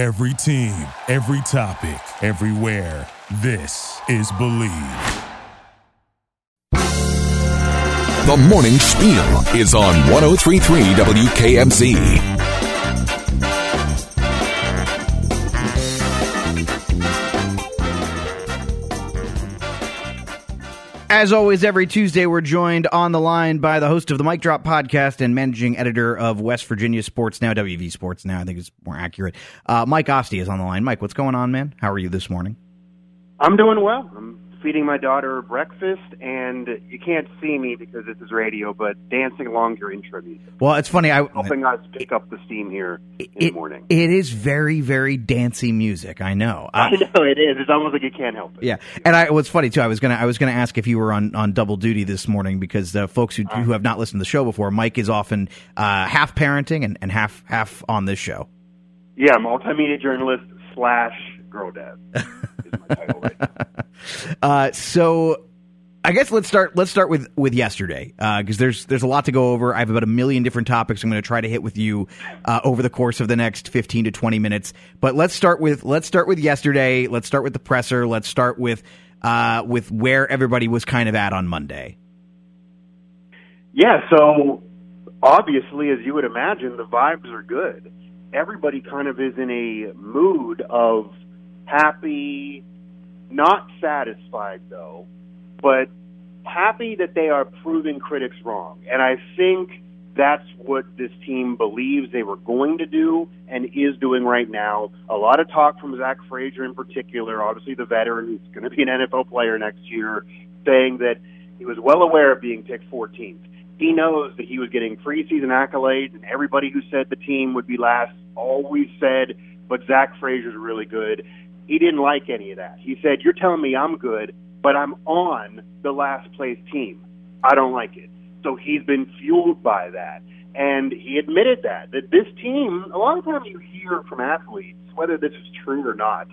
Every team, every topic, everywhere. This is Bleav. The morning spiel is on 1033 WKMZ. As always, every Tuesday, we're joined on the line by the host of the Mic Drop podcast and managing editor of West Virginia Sports Now, WV Sports Now, I think is more accurate. Uh, Mike Asti is on the line. Mike, what's going on, man? How are you this morning? I'm doing well. I'm feeding my daughter breakfast, and you can't see me because this is radio, but dancing along your intro music. Well, it's funny. I helping us pick up the steam here in it, the morning. It is very, very dancey music. I know. I know it is. It's almost like you can't help it. Yeah, and I what's funny too. I was gonna I was gonna ask if you were on, on double duty this morning because the folks who who have not listened to the show before, Mike is often uh, half parenting and, and half half on this show. Yeah, multimedia journalist slash girl dad is my title right now. Uh, so I guess let's start. Let's start with with yesterday because uh, there's there's a lot to go over. I have about a million different topics I'm going to try to hit with you uh, over the course of the next 15 to 20 minutes. But let's start with let's start with yesterday. Let's start with the presser. Let's start with uh, with where everybody was kind of at on Monday. Yeah. So obviously, as you would imagine, the vibes are good. Everybody kind of is in a mood of happy, not satisfied though, but happy that they are proving critics wrong. And I think that's what this team believes they were going to do and is doing right now. A lot of talk from Zach Frazier in particular, obviously the veteran who's going to be an NFL player next year, saying that he was well aware of being picked 14th. He knows that he was getting preseason accolades, and everybody who said the team would be last always said, but Zach Frazier's really good. He didn't like any of that. He said, You're telling me I'm good, but I'm on the last place team. I don't like it. So he's been fueled by that. And he admitted that, that this team, a lot of times you hear from athletes, whether this is true or not,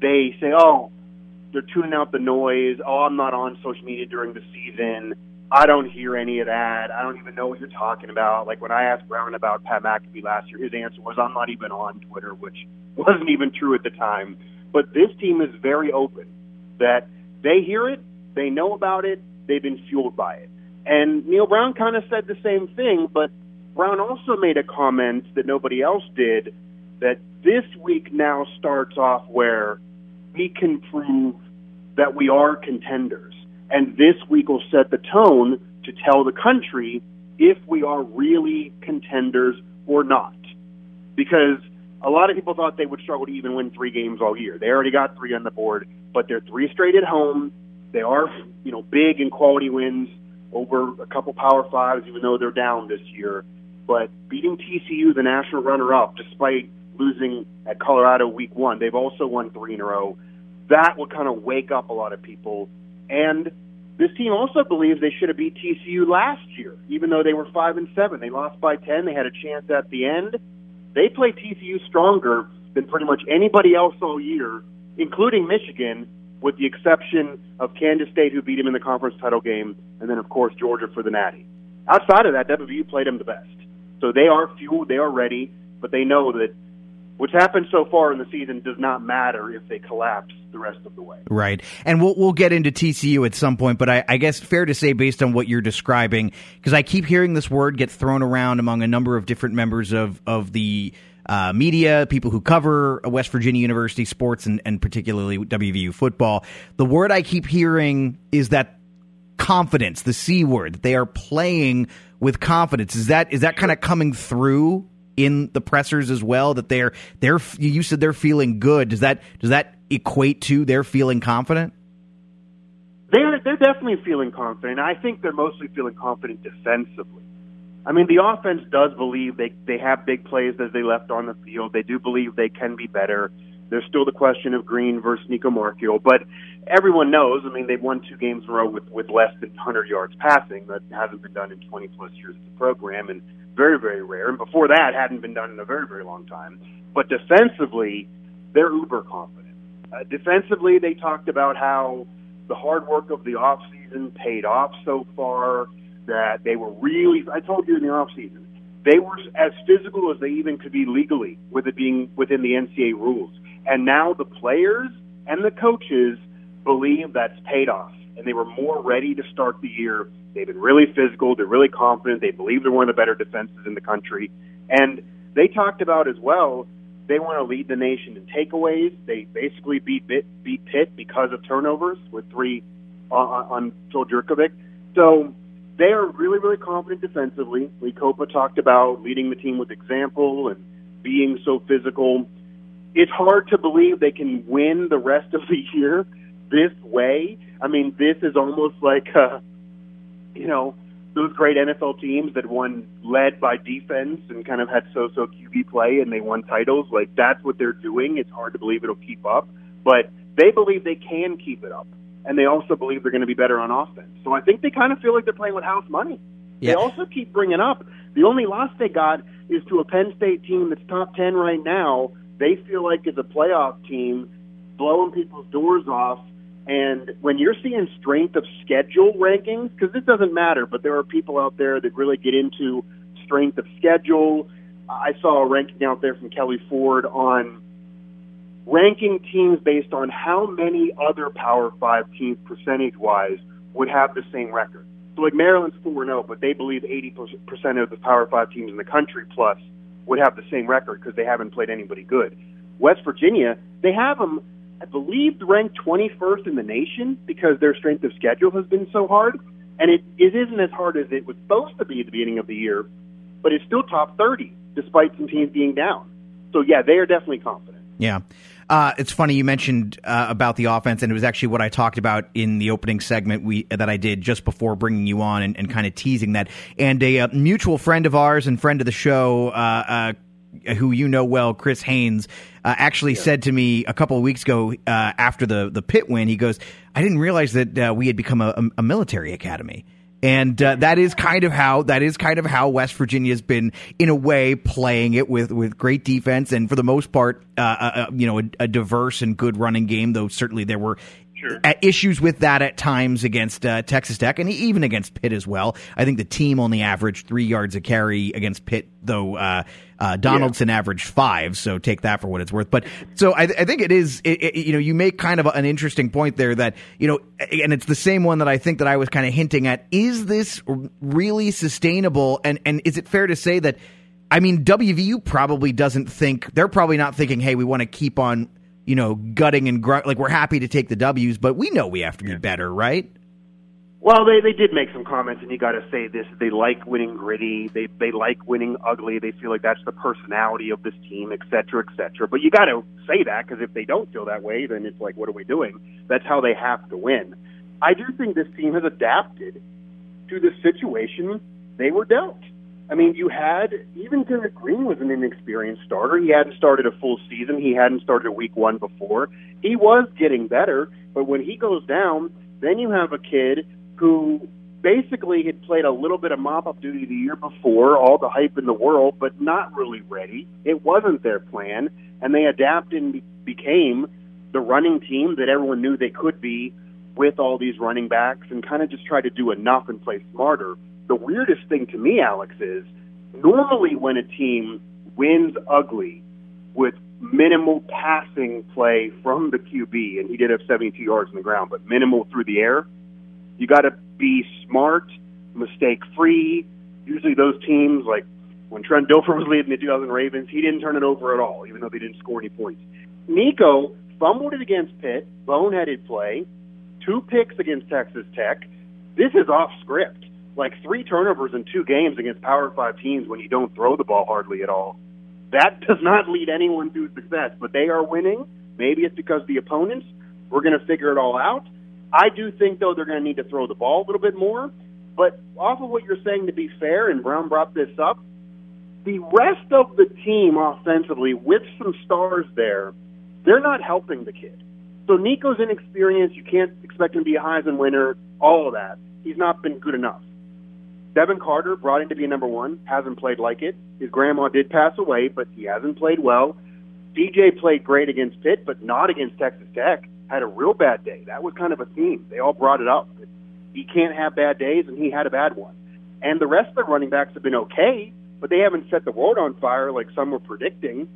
they say, oh, they're tuning out the noise. Oh, I'm not on social media during the season. I don't hear any of that. I don't even know what you're talking about. Like when I asked Brown about Pat McAfee last year, his answer was, I'm not even on Twitter, which wasn't even true at the time. But this team is very open that they hear it, they know about it, they've been fueled by it. And Neal Brown kind of said the same thing, but Brown also made a comment that nobody else did that this week now starts off where we can prove that we are contenders. And this week will set the tone to tell the country if we are really contenders or not. Because a lot of people thought they would struggle to even win three games all year. They already got three on the board, but they're three straight at home. They are, you know, big and quality wins over a couple Power Fives, even though they're down this year. But beating TCU, the national runner-up, despite losing at Colorado week one, they've also won three in a row. That will kind of wake up a lot of people. And this team also believes they should have beat TCU last year, even though they were five and seven. They lost by ten. They had a chance at the end they play TCU stronger than pretty much anybody else all year, including Michigan, with the exception of Kansas State, who beat him in the conference title game, and then, of course, Georgia for the Natty. Outside of that, WVU played them the best. So they are fueled, they are ready, but they know that what's happened so far in the season does not matter if they collapse the rest of the way. Right. And we'll we'll get into TCU at some point, but I, I guess fair to say based on what you're describing, because I keep hearing this word get thrown around among a number of different members of of the uh, media, people who cover West Virginia University sports and, and particularly WVU football. The word I keep hearing is that confidence, the C word, that they are playing with confidence. Is that is that kind of coming through in the pressers as well that they're they're you said they're feeling good. Does that does that equate to they're feeling confident? They're they're definitely feeling confident. I think they're mostly feeling confident defensively. I mean the offense does believe they they have big plays that they left on the field. They do believe they can be better. There's still the question of Greene versus Nico Marchiol, but everyone knows. I mean, they've won two games in a row with with less than 100 yards passing. That hasn't been done in 20 plus years of the program, and very, very rare. And before that, hadn't been done in a very, very long time. But defensively, they're uber confident. Uh, defensively, they talked about how the hard work of the off season paid off so far. That they were really, I told you in the off season, they were as physical as they even could be legally, with it being within the NCAA rules. And now the players and the coaches believe that's paid off, and they were more ready to start the year. They've been really physical. They're really confident. They believe they're one of the better defenses in the country. And they talked about as well they want to lead the nation in takeaways. They basically beat beat Pitt because of turnovers with three uh, uh, on, on Phil Jurkovec. So they are really, really confident defensively. Lee Kpogba talked about leading the team with example and being so physical. It's hard to believe they can win the rest of the year this way. I mean, this is almost like, uh, you know, those great NFL teams that won led by defense and kind of had so-so QB play and they won titles. Like that's what they're doing. It's hard to believe it'll keep up, but they believe they can keep it up, and they also believe they're going to be better on offense. So I think they kind of feel like they're playing with house money. Yeah. They also keep bringing up the only loss they got is to a Penn State team that's top ten right now. They feel like is a playoff team, blowing people's doors off and when you're seeing strength of schedule rankings, because this doesn't matter, but there are people out there that really get into strength of schedule. I saw a ranking out there from Kelley Ford on ranking teams based on how many other Power Five teams, percentage wise, would have the same record. So, like Maryland's 4 0, but they believe 80% of the Power Five teams in the country plus would have the same record because they haven't played anybody good. West Virginia, they have them I believe, ranked 21st in the nation because their strength of schedule has been so hard. And it, it isn't as hard as it was supposed to be at the beginning of the year, but it's still top 30 despite some teams being down. So, yeah, they are definitely confident. Yeah. Uh, it's funny you mentioned uh, about the offense, and it was actually what I talked about in the opening segment we that I did just before bringing you on and, and kind of teasing that. And a, a, uh, mutual friend of ours and friend of the show, uh, uh who you know well, Chris Haynes, uh, actually yeah. said to me a couple of weeks ago uh, after the the Pitt win. He goes, "I didn't realize that uh, we had become a, a military academy." And uh, that is kind of how that is kind of how West Virginia has been, in a way, playing it with, with great defense and for the most part, uh, uh, you know, a, a, diverse and good running game. Though certainly there were Sure. issues with that at times against uh, Texas Tech and even against Pitt as well. I think the team only averaged three yards a carry against Pitt, though uh, uh, Donaldson yeah. averaged five. So take that for what it's worth. But so I, I think it is. It, it, you know, you make kind of an interesting point there that you know, and it's the same one that I think that I was kind of hinting at. Is this really sustainable? And and is it fair to say that? I mean, WVU probably doesn't think they're probably not thinking, "Hey, we want to keep on you know, gutting and grunt. Like we're happy to take the W's, but we know we have to be better, right? Well, they they did make some comments, and you got to say this: they like winning gritty. They they like winning ugly. They feel like that's the personality of this team, et cetera, et cetera. But you got to say that because if they don't feel that way, then it's like, what are we doing? That's how they have to win. I do think this team has adapted to the situation they were dealt. I mean, you had even Garrett Greene was an inexperienced starter. He hadn't started a full season. He hadn't started a week one before. He was getting better, but when he goes down, then you have a kid who basically had played a little bit of mop up duty the year before, all the hype in the world, but not really ready. It wasn't their plan, and they adapted and became the running team that everyone knew they could be with all these running backs and kind of just try to do enough and play smarter the weirdest thing to me, Alex, is normally when a team wins ugly with minimal passing play from the QB, and he did have 72 yards on the ground, but minimal through the air, you got to be smart, mistake free. Usually those teams, like when Trent Dilfer was leading the 2000 Ravens, he didn't turn it over at all, even though they didn't score any points. Nico fumbled it against Pitt, boneheaded play, two picks against Texas Tech. This is off script like three turnovers in two games against Power Five teams when you don't throw the ball hardly at all. That does not lead anyone to success, but they are winning. Maybe it's because the opponents. We're going to figure it all out. I do think, though, they're going to need to throw the ball a little bit more. But off of what you're saying, to be fair, and Brown brought this up, the rest of the team offensively, with some stars there, they're not helping the kid. So Nico's inexperienced. You can't expect him to be a Heisman winner, all of that. He's not been good enough. Devin Carter brought in to be a number one, hasn't played like it. His grandma did pass away, but he hasn't played well. DJ played great against Pitt, but not against Texas Tech. Had a real bad day. That was kind of a theme. They all brought it up. He can't have bad days, and he had a bad one. And the rest of the running backs have been okay. but they haven't set the world on fire like some were predicting.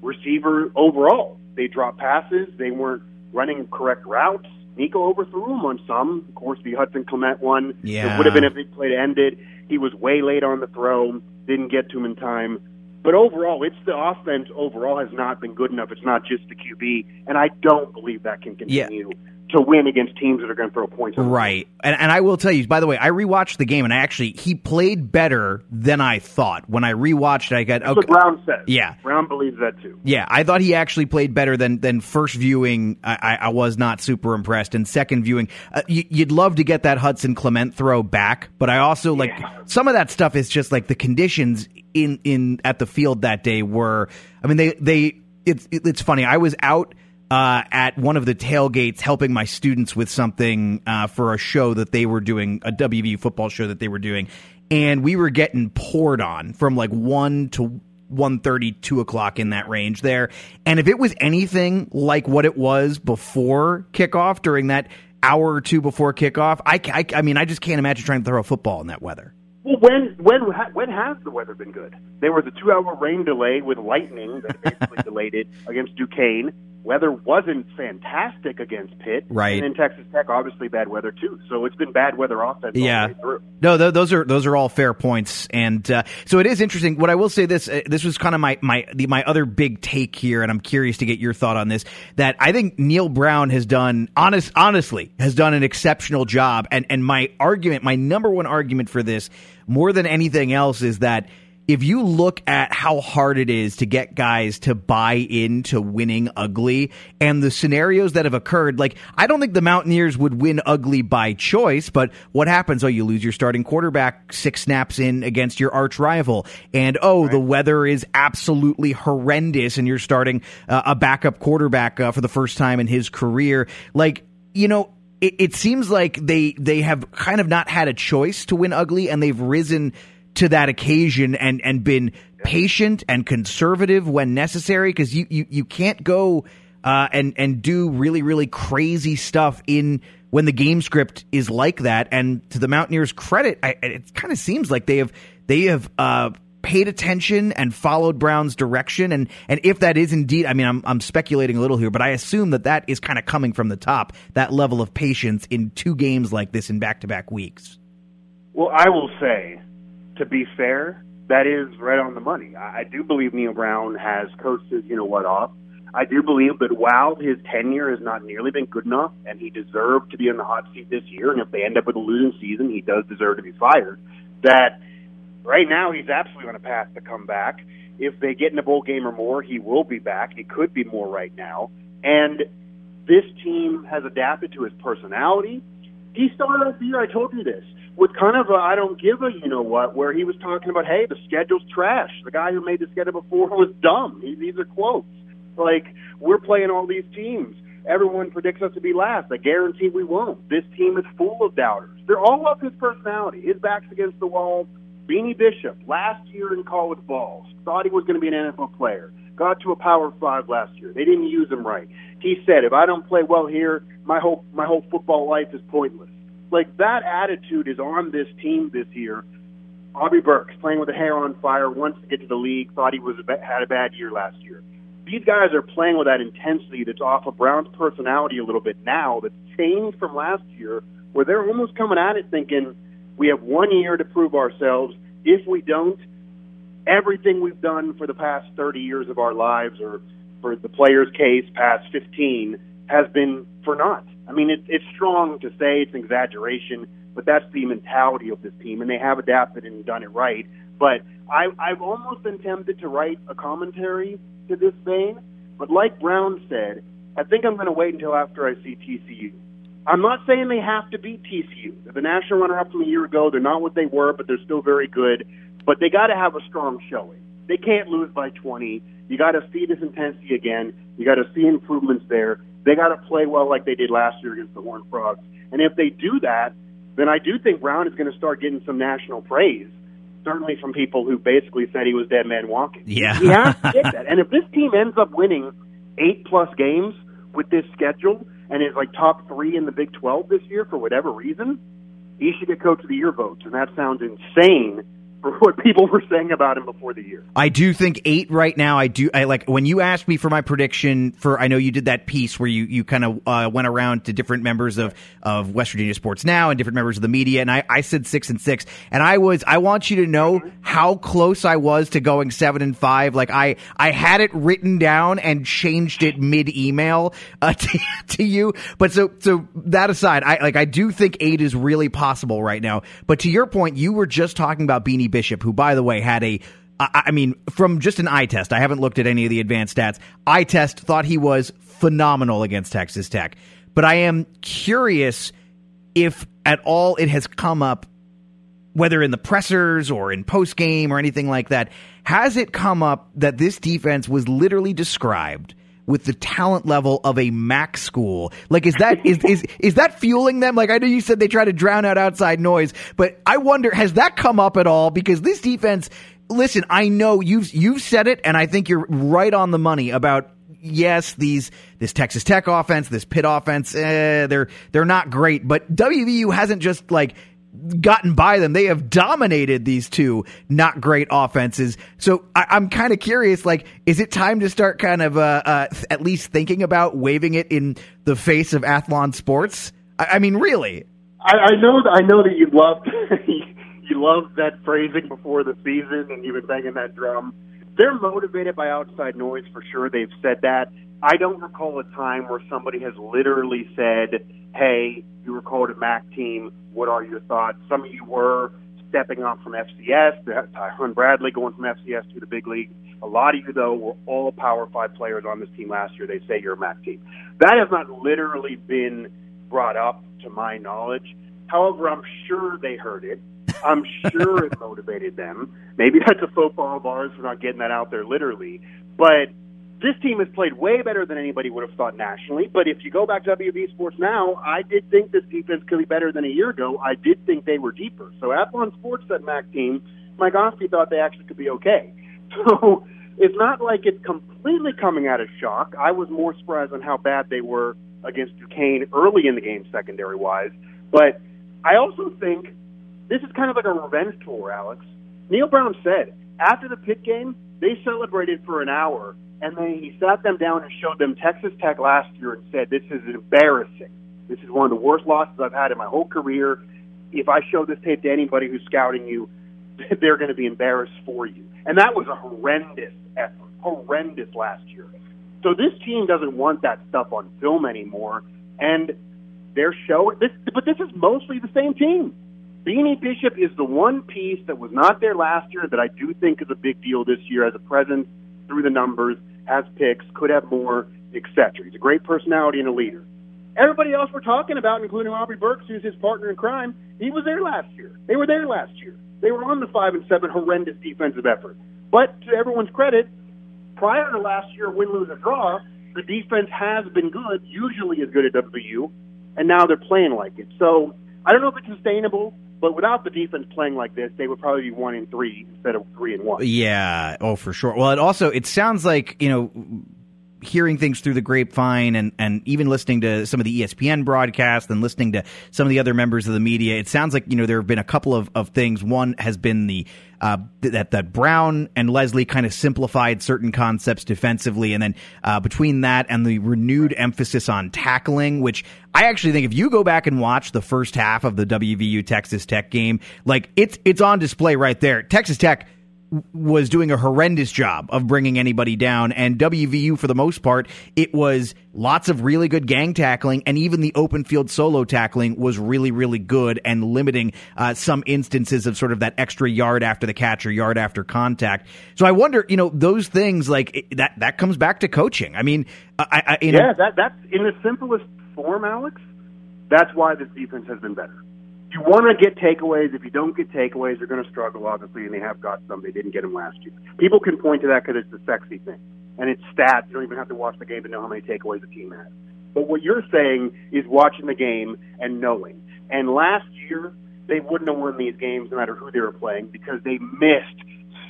Receiver overall, they dropped passes. They weren't running correct routes. Nico overthrew him on some. Of course, the Hudson Clement one. Yeah. It would have been a big play to end it. He was way late on the throw. Didn't get to him in time. But overall, it's the offense overall has not been good enough. It's not just the QB, and I don't believe that can continue to win against teams that are going to throw points. Right. And, and I will tell you, by the way, I rewatched the game and I actually, he played better than I thought. When I rewatched I got, That's what okay. Brown says. Yeah. Brown believes that too. Yeah, I thought he actually played better than than first viewing. I, I, I was not super impressed, and second viewing, uh, you, you'd love to get that Hudson Clement throw back, but I also like some of that stuff is just like the conditions in in at the field that day were. I mean, they they it's it's funny. I was out. Uh, at one of the tailgates, helping my students with something uh, for a show that they were doing, a WVU football show that they were doing, and we were getting poured on from like one to 1.30, 2 o'clock in that range there. And if it was anything like what it was before kickoff, during that hour or two before kickoff, I, I, I mean, I just can't imagine trying to throw a football in that weather. Well, when when when has the weather been good? There was a two-hour rain delay with lightning that basically delayed it against Duquesne. Weather wasn't fantastic against Pitt, Right. And then Texas Tech, obviously bad weather too. So it's been bad weather offense all Yeah. the way through. No, th- those are those are all fair points, and uh, so it is interesting. What I will say this uh, this was kind of my my the, my other big take here, and I'm curious to get your thought on this. That I think Neal Brown has done honest honestly has done an exceptional job, and and my argument, my number one argument for this, more than anything else, is that if you look at how hard it is to get guys to buy into winning ugly and the scenarios that have occurred, like I don't think the Mountaineers would win ugly by choice, but what happens? Oh, you lose your starting quarterback six snaps in against your arch rival. And oh, the weather is absolutely horrendous and you're starting uh, a backup quarterback uh, for the first time in his career. Like, you know, it, it seems like they they have kind of not had a choice to win ugly and they've risen to that occasion and and been patient and conservative when necessary because you, you you can't go uh, and and do really really crazy stuff in when the game script is like that. And to the Mountaineers credit I, it kind of seems like they have they have uh, paid attention and followed Brown's direction. And and if that is indeed I mean I'm I'm speculating a little here but I assume that that is kind of coming from the top that level of patience in two games like this in back to back weeks. Well, I will say, to be fair, that is right on the money. I, I do believe Neal Brown has coached his, you know what, off. I do believe that while his tenure has not nearly been good enough, and he deserved to be on the hot seat this year, and if they end up with a losing season, he does deserve to be fired. That right now he's absolutely on a path to come back. If they get in a bowl game or more, he will be back. He could be more right now, and this team has adapted to his personality. He started off the year, I told you this, with kind of a I don't give a you know what, where he was talking about, hey, the schedule's trash. The guy who made the schedule before was dumb. These are quotes. Like, we're playing all these teams. Everyone predicts us to be last. I guarantee we won't. This team is full of doubters. They're all of his personality. His back's against the wall. Beanie Bishop, last year in college balls, thought he was going to be an NFL player. Got to a Power Five last year. They didn't use him right. He said, "If I don't play well here, my whole my whole football life is pointless." Like that attitude is on this team this year. Bobby Burks playing with the hair on fire, wants to get to the league. Thought he was a, had a bad year last year. These guys are playing with that intensity that's off of Brown's personality a little bit now. That's changed from last year, where they're almost coming at it thinking, "We have one year to prove ourselves. If we don't, everything we've done for the past 30 years of our lives, or for the player's case, past 15, has been for naught. I mean, it, it's strong to say it's an exaggeration, but that's the mentality of this team, and they have adapted and done it right. But I, I've almost been tempted to write a commentary to this vein, but like Brown said, I think I'm going to wait until after I see TCU. I'm not saying they have to beat TCU. They're the national runner-up from a year ago. They're not what they were, but they're still very good. But they got to have a strong showing. They can't lose by 20. You got to see this intensity again. You got to see improvements there. They got to play well like they did last year against the Horned Frogs. And if they do that, then I do think Brown is going to start getting some national praise. Certainly from people who basically said he was dead man walking. Yeah. he has to get that. And if this team ends up winning eight plus games with this schedule and is like top three in the Big 12 this year for whatever reason, he should get Coach of the Year votes. And that sounds insane for what people were saying about him before the year. I do think eight right now. I do. I like when you asked me for my prediction for. I know you did that piece where you you kind of uh, went around to different members of of West Virginia Sports Now and different members of the media, and I I said six and six, and I was. I want you to know how close I was to going seven and five. Like I I had it written down and changed it mid email uh, to, to you. But so so that aside, I like I do think eight is really possible right now. But to your point, you were just talking about Beanie Bishop, who, by the way, had a I mean, from just an eye test, I haven't looked at any of the advanced stats. Eye test thought he was phenomenal against Texas Tech. But I am curious if at all it has come up, whether in the pressers or in post game or anything like that, has it come up that this defense was literally described with the talent level of a MAC school. Like, is that is is is that fueling them? Like, I know you said they try to drown out outside noise, but I wonder has that come up at all? Because this defense, listen, I know you've you've said it, and I think you're right on the money about. Yes, these this Texas Tech offense, this Pitt offense, eh, they're they're not great, but WVU hasn't just like gotten by them. They have dominated these two not great offenses. So I, am kind of curious, like, is it time to start kind of uh, uh, at least thinking about waving it in the face of Athlon Sports? I, I mean, really? I, I know. I know that you loved you loved that phrasing before the season, and you've been banging that drum. They're motivated by outside noise for sure. They've said that. I don't recall a time where somebody has literally said, "Hey, you were called a MAC team. What are your thoughts?" Some of you were stepping off from FCS. Tyron Bradley going from FCS to the big league. A lot of you, though, were all Power Five players on this team last year. They say you're a MAC team. That has not literally been brought up to my knowledge. However, I'm sure they heard it. I'm sure it motivated them. Maybe that's a of ours for not getting that out there literally. But this team has played way better than anybody would have thought nationally. But if you go back to WV Sports now, I did think this defense could be better than a year ago. I did think they were deeper. So Athlon Sports, that MAC team, Mike Asti thought they actually could be okay. So it's not like it's completely coming out of shock. I was more surprised on how bad they were against Duquesne early in the game, secondary wise. But I also think this is kind of like a revenge tour, Alex. Neal Brown said after the Pitt game, they celebrated for an hour and then he sat them down and showed them Texas Tech last year and said, "This is embarrassing. This is one of the worst losses I've had in my whole career. If I show this tape to anybody who's scouting you, they're going to be embarrassed for you." And that was a horrendous effort, horrendous last year. So this team doesn't want that stuff on film anymore, and they're showing this. But this is mostly the same team. Beanie Bishop is the one piece that was not there last year that I do think is a big deal this year as a presence through the numbers has picks, could have more, etc. He's a great personality and a leader. Everybody else we're talking about, including Aubrey Burks, who's his partner in crime, he was there last year. They were there last year. They were on the five and seven horrendous defensive effort. But to everyone's credit, prior to last year, win, lose, or draw, the defense has been good, usually as good at WU, and now they're playing like it. So I don't know if it's sustainable. But without the defense playing like this, they would probably be one in three instead of three and one. Yeah. Oh, for sure. Well, it also it sounds like you know hearing things through the grapevine and, and even listening to some of the ESPN broadcasts and listening to some of the other members of the media, it sounds like, you know, there have been a couple of, of things. One has been the, uh, that, that Brown and Lesley kind of simplified certain concepts defensively. And then, uh, between that and the renewed emphasis on tackling, which I actually think if you go back and watch the first half of the WVU Texas Tech game, like it's, it's on display right there. Texas Tech, was doing a horrendous job of bringing anybody down. And WVU, for the most part, it was lots of really good gang tackling, and even the open field solo tackling was really, really good and limiting uh, some instances of sort of that extra yard after the catch or yard after contact. So I wonder, you know, those things like that that comes back to coaching. I mean, I, I yeah, that that's in the simplest form, Alex. That's why this defense has been better you want to get takeaways. If you don't get takeaways, you're going to struggle, obviously, and they have got some. They didn't get them last year. People can point to that because it's the sexy thing. And it's stats. You don't even have to watch the game to know how many takeaways a team has. But what you're saying is watching the game and knowing. And last year, they wouldn't have won these games no matter who they were playing because they missed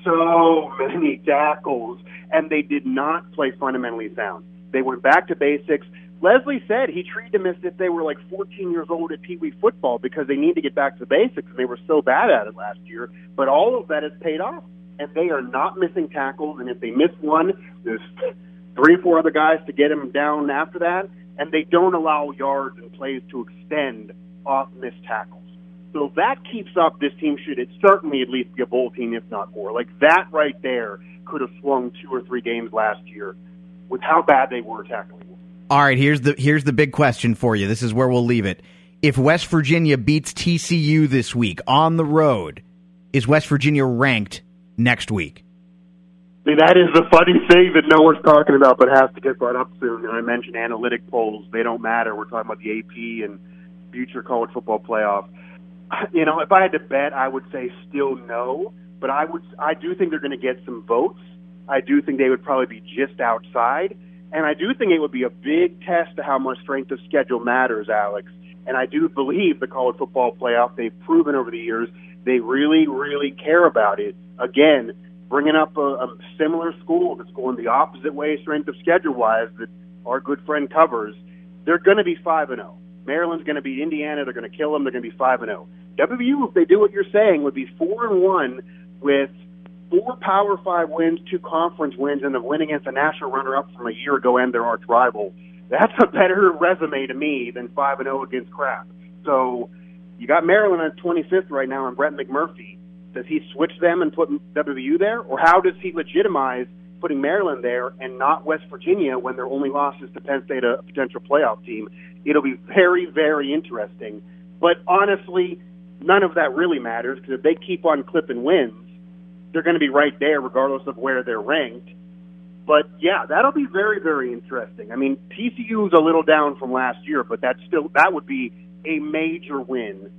so many tackles and they did not play fundamentally sound. They went back to basics Lesley said he treated them as if they were like 14 years old at Pee Wee football because they need to get back to basics and they were so bad at it last year. But all of that has paid off, and they are not missing tackles. And if they miss one, there's three or four other guys to get them down after that, and they don't allow yards and plays to extend off missed tackles. So if that keeps up, this team should it certainly at least be a bowl team, if not more. Like that right there could have swung two or three games last year with how bad they were tackling. All right, here's the here's the big question for you. This is where we'll leave it. If West Virginia beats TCU this week on the road, is West Virginia ranked next week? I mean, that is the funny thing that no one's talking about, but has to get brought up soon. I mentioned analytic polls; they don't matter. We're talking about the AP and future college football playoff. You know, if I had to bet, I would say still no. But I would, I do think they're going to get some votes. I do think they would probably be just outside, and I do think it would be a big test to how much strength of schedule matters, Alex. And I do believe the college football playoff. They've proven over the years they really, really care about it. Again, bringing up a, a similar school that's going the opposite way, strength of schedule wise, that our good friend covers. They're going to be five and zero. Maryland's going to beat Indiana. They're going to kill them. They're going to be five and oh. zero. WVU, if they do what you're saying, would be four and one with four Power Five wins, two conference wins, and the win against a national runner-up from a year ago and their arch rival. That's a better resume to me than five and zero against crap. So you got Maryland at 25th right now, and Brett McMurphy. Does he switch them and put WVU there, or how does he legitimize putting Maryland there and not West Virginia when their only loss is to Penn State, a potential playoff team? It'll be very, very interesting. But honestly, none of that really matters because if they keep on clipping wins, they're going to be right there regardless of where they're ranked. But yeah, that'll be very, very interesting. I mean, TCU is a little down from last year, but that's still that would be a major win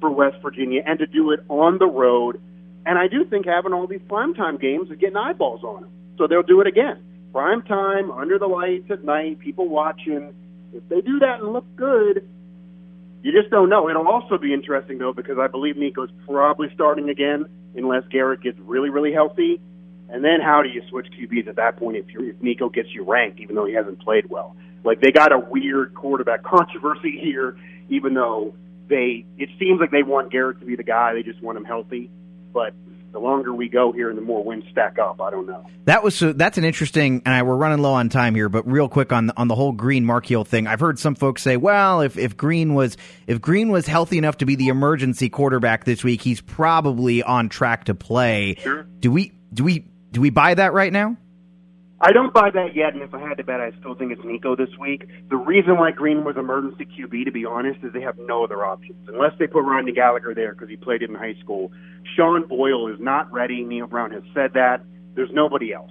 for West Virginia, and to do it on the road. And I do think having all these primetime games is getting eyeballs on them, so they'll do it again. Prime time, under the lights at night, people watching. If they do that and look good, you just don't know. It'll also be interesting though because I believe Nico's probably starting again unless Garrett gets really, really healthy. And then how do you switch QBs at that point if, you if Nico gets you ranked, even though he hasn't played well? Like they got a weird quarterback controversy here, even though they it seems like they want Garrett to be the guy. They just want him healthy, but the longer we go here and the more wins stack up. I don't know. That was so. That's an interesting, and I, we're running low on time here, but real quick on on the whole Greene Mark Hill thing. I've heard some folks say, well, if if Greene was if Greene was healthy enough to be the emergency quarterback this week, he's probably on track to play. Sure. Do we do we do we buy that right now? I don't buy that yet, and if I had to bet, I still think it's Nico this week. The reason why Greene was emergency QB, to be honest, is they have no other options. Unless they put Rodney Gallagher there because he played it in high school. Sean Boyle is not ready. Neal Brown has said that. There's nobody else.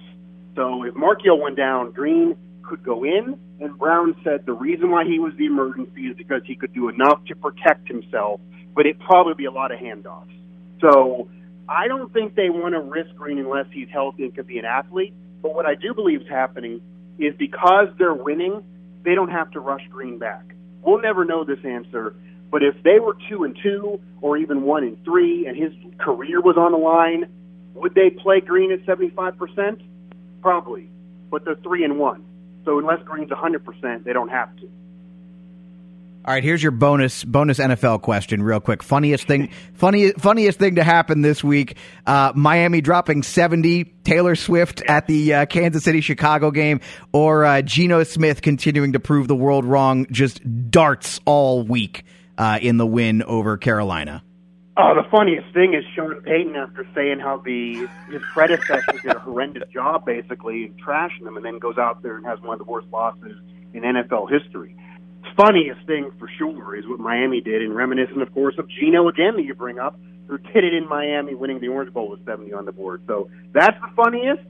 So if Marchiol went down, Greene could go in, and Brown said the reason why he was the emergency is because he could do enough to protect himself, but it'd probably be a lot of handoffs. So I don't think they want to risk Greene unless he's healthy and could be an athlete. But what I do believe is happening is because they're winning, they don't have to rush Greene back. We'll never know this answer, but if they were two and two or even one and three and his career was on the line, would they play Greene at seventy five percent? Probably. But they're three and one. So unless Greene's hundred percent, they don't have to. All right, here's your bonus bonus NFL question, real quick. Funniest thing, funny, funniest thing to happen this week: uh, Miami dropping seventy, Taylor Swift at the uh, Kansas City Chicago game, or uh, Geno Smith continuing to prove the world wrong, just darts all week uh, in the win over Carolina. Oh, the funniest thing is Sean Payton after saying how the his predecessor did a horrendous job, basically, and trashing them, and then goes out there and has one of the worst losses in NFL history funniest thing for sure is what Miami did, and reminiscent, of course, of Geno again that you bring up, who did it in Miami, winning the Orange Bowl with 70 on the board. So that's the funniest.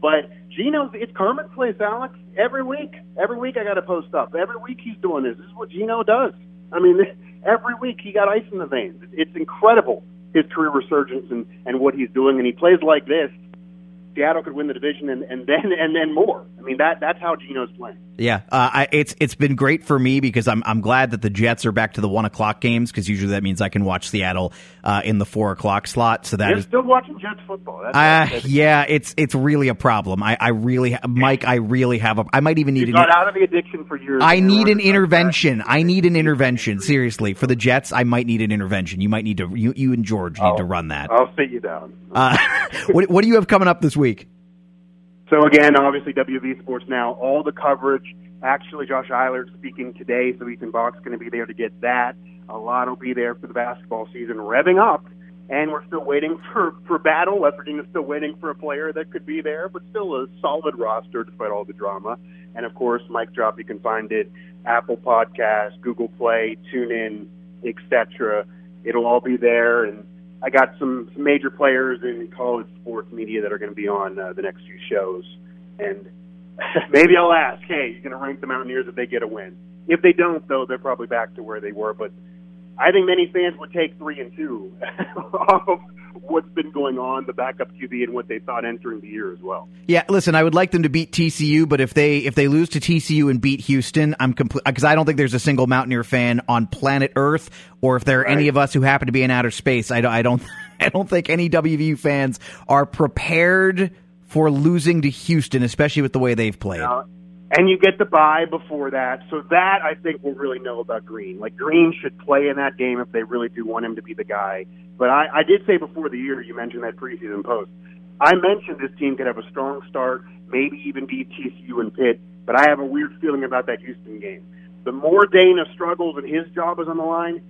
But Geno's, it's Kermit's place, Alex. Every week, every week I got to post up. Every week he's doing this. This is what Geno does. I mean, every week he got ice in the veins. It's incredible his career resurgence and and what he's doing, and he plays like this Seattle could win the division and, and then and then more. I mean that that's how Geno's playing. Yeah, uh, I, it's it's been great for me because I'm I'm glad that the Jets are back to the one o'clock games because usually that means I can watch Seattle uh, in the four o'clock slot. So that You're is, still watching Jets football. That's, uh, that's, yeah, it's it's really a problem. I, I really, Mike, I really have a. I might even need you an. got out of the addiction for years. I need an intervention. I need an intervention. Seriously, for the Jets, I might need an intervention. You might need to. You, you and George need to run that. I'll sit you down. Uh, what what do you have coming up this week? So again, obviously WV Sports now, all the coverage. Actually, Josh Eilert speaking today, so Ethan Bach's going to be there to get that. A lot will be there for the basketball season revving up, and we're still waiting for for battle. West Virginia's still waiting for a player that could be there, but still a solid roster despite all the drama. And of course, Mike Drop, you can find it Apple Podcast, Google Play, TuneIn, etc. It'll all be there, and I got some, some major players in college sports media that are going to be on uh, the next few shows, and maybe I'll ask, hey, you're going to rank the Mountaineers if they get a win? If they don't, though, they're probably back to where they were. But I think many fans would take three and two off of what's been going on, the backup QB, and what they thought entering the year as well. Yeah, listen, I would like them to beat TCU, but if they if they lose to TCU and beat Houston, I'm complete because I don't think there's a single Mountaineer fan on planet Earth, or if there are any of us who happen to be in outer space. I don't, I don't, I don't think any WVU fans are prepared for losing to Houston, especially with the way they've played. And you get the bye before that, so that I think we'll really know about Greene. Like Greene should play in that game if they really do want him to be the guy. But I, I did say before the year, you mentioned that preseason post. I mentioned this team could have a strong start, maybe even beat TCU and Pitt. But I have a weird feeling about that Houston game. The more Dana struggles and his job is on the line,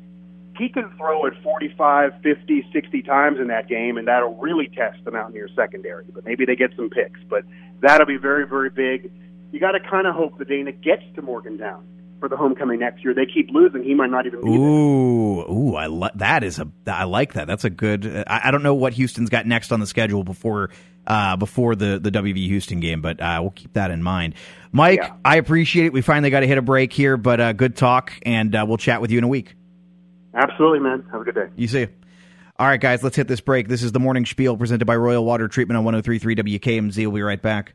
he can throw it 45, 50, 60 times in that game, and that'll really test the Mountaineers secondary. But maybe they get some picks. But that'll be very, very big. You got to kind of hope that Dana gets to Morgantown for the homecoming next year. They keep losing; he might not even be there. Ooh, ooh, I li- that is a I like that. That's a good. I, I don't know what Houston's got next on the schedule before uh, before the the WV Houston game, but uh, we'll keep that in mind. Mike, Yeah. I appreciate it. We finally got to hit a break here, but uh, good talk, and uh, we'll chat with you in a week. Absolutely, man. Have a good day. You see. All right, guys, let's hit this break. This is the morning spiel presented by Royal Water Treatment on 1033 WKMZ. We'll be right back.